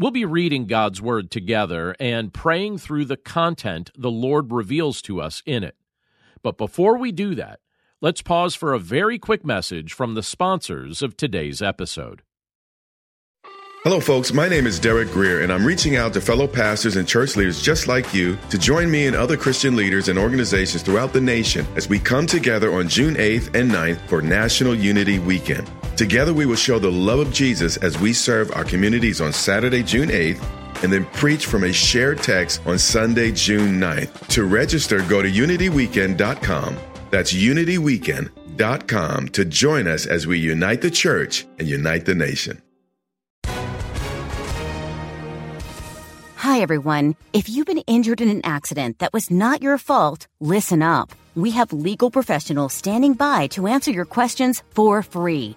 We'll be reading God's Word together and praying through the content the Lord reveals to us in it. But before we do that, let's pause for a very quick message from the sponsors of today's episode. Hello, folks. My name is Derek Greer, and I'm reaching out to fellow pastors and church leaders just like you to join me and other Christian leaders and organizations throughout the nation as we come together on June 8th and 9th for National Unity Weekend. Together, we will show the love of Jesus as we serve our communities on Saturday, June 8th, and then preach from a shared text on Sunday, June 9th. To register, go to unityweekend.com. That's unityweekend.com to join us as we unite the church and unite the nation. Hi, everyone. If you've been injured in an accident that was not your fault, listen up. We have legal professionals standing by to answer your questions for free.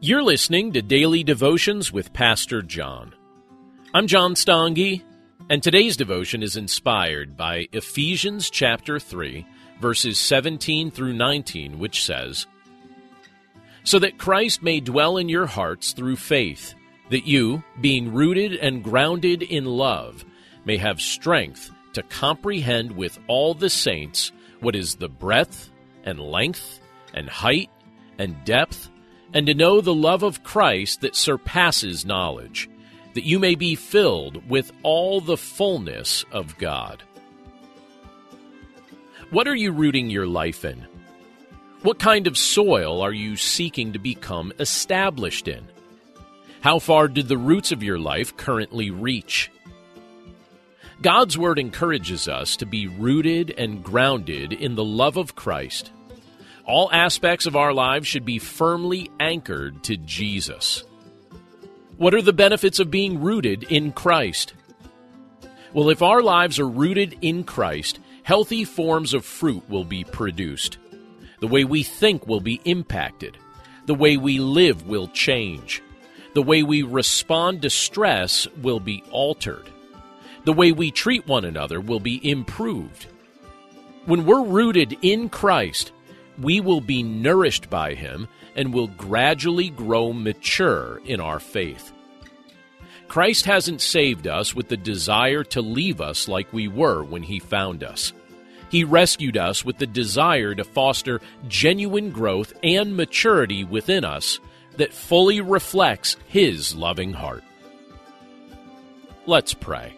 You're listening to Daily Devotions with Pastor John. I'm John Stange and today's devotion is inspired by Ephesians chapter 3, verses 17 through 19, which says, So that Christ may dwell in your hearts through faith, that you, being rooted and grounded in love, may have strength to comprehend with all the saints what is the breadth and length and height and depth, and to know the love of Christ that surpasses knowledge that you may be filled with all the fullness of God. What are you rooting your life in? What kind of soil are you seeking to become established in? How far do the roots of your life currently reach? God's Word encourages us to be rooted and grounded in the love of Christ. All aspects of our lives should be firmly anchored to Jesus. What are the benefits of being rooted in Christ? Well, if our lives are rooted in Christ, healthy forms of fruit will be produced. The way we think will be impacted. The way we live will change. The way we respond to stress will be altered. The way we treat one another will be improved. When we're rooted in Christ, we will be nourished by Him and will gradually grow mature in our faith. Christ hasn't saved us with the desire to leave us like we were when He found us. He rescued us with the desire to foster genuine growth and maturity within us that fully reflects His loving heart. Let's pray.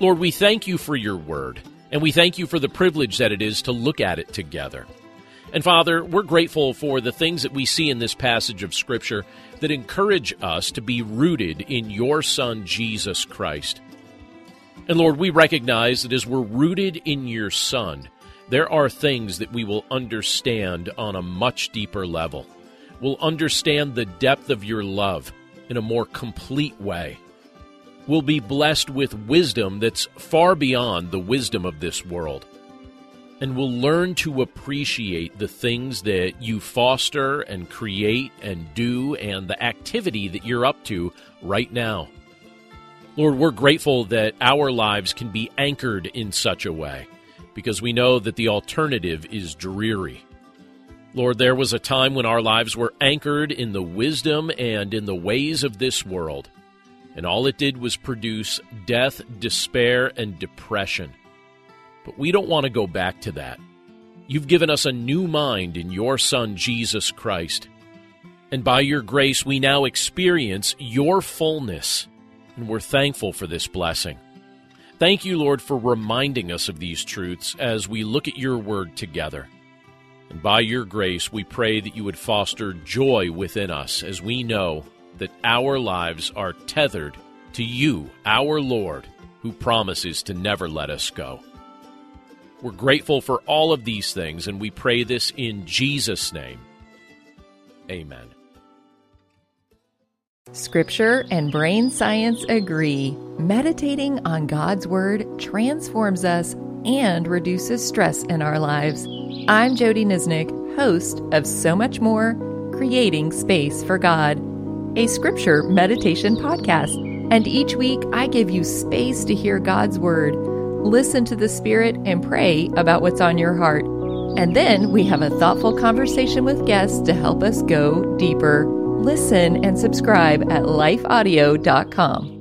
Lord, we thank you for your word, and we thank you for the privilege that it is to look at it together. And Father, we're grateful for the things that we see in this passage of Scripture that encourage us to be rooted in your Son, Jesus Christ. And Lord, we recognize that as we're rooted in your Son, there are things that we will understand on a much deeper level. We'll understand the depth of your love in a more complete way. We'll be blessed with wisdom that's far beyond the wisdom of this world and will learn to appreciate the things that you foster and create and do and the activity that you're up to right now. Lord, we're grateful that our lives can be anchored in such a way because we know that the alternative is dreary. Lord, there was a time when our lives were anchored in the wisdom and in the ways of this world, and all it did was produce death, despair, and depression. But we don't want to go back to that. You've given us a new mind in your Son, Jesus Christ. And by your grace, we now experience your fullness, and we're thankful for this blessing. Thank you, Lord, for reminding us of these truths as we look at your word together. And by your grace, we pray that you would foster joy within us as we know that our lives are tethered to you, our Lord, who promises to never let us go. We're grateful for all of these things, and we pray this in Jesus' name. Amen. Scripture and brain science agree. Meditating on God's Word transforms us and reduces stress in our lives. I'm Jody Nisnik, host of So Much More Creating Space for God, a scripture meditation podcast. And each week I give you space to hear God's Word, listen to the Spirit, and pray about what's on your heart. And then we have a thoughtful conversation with guests to help us go deeper. Listen and subscribe at lifeaudio.com.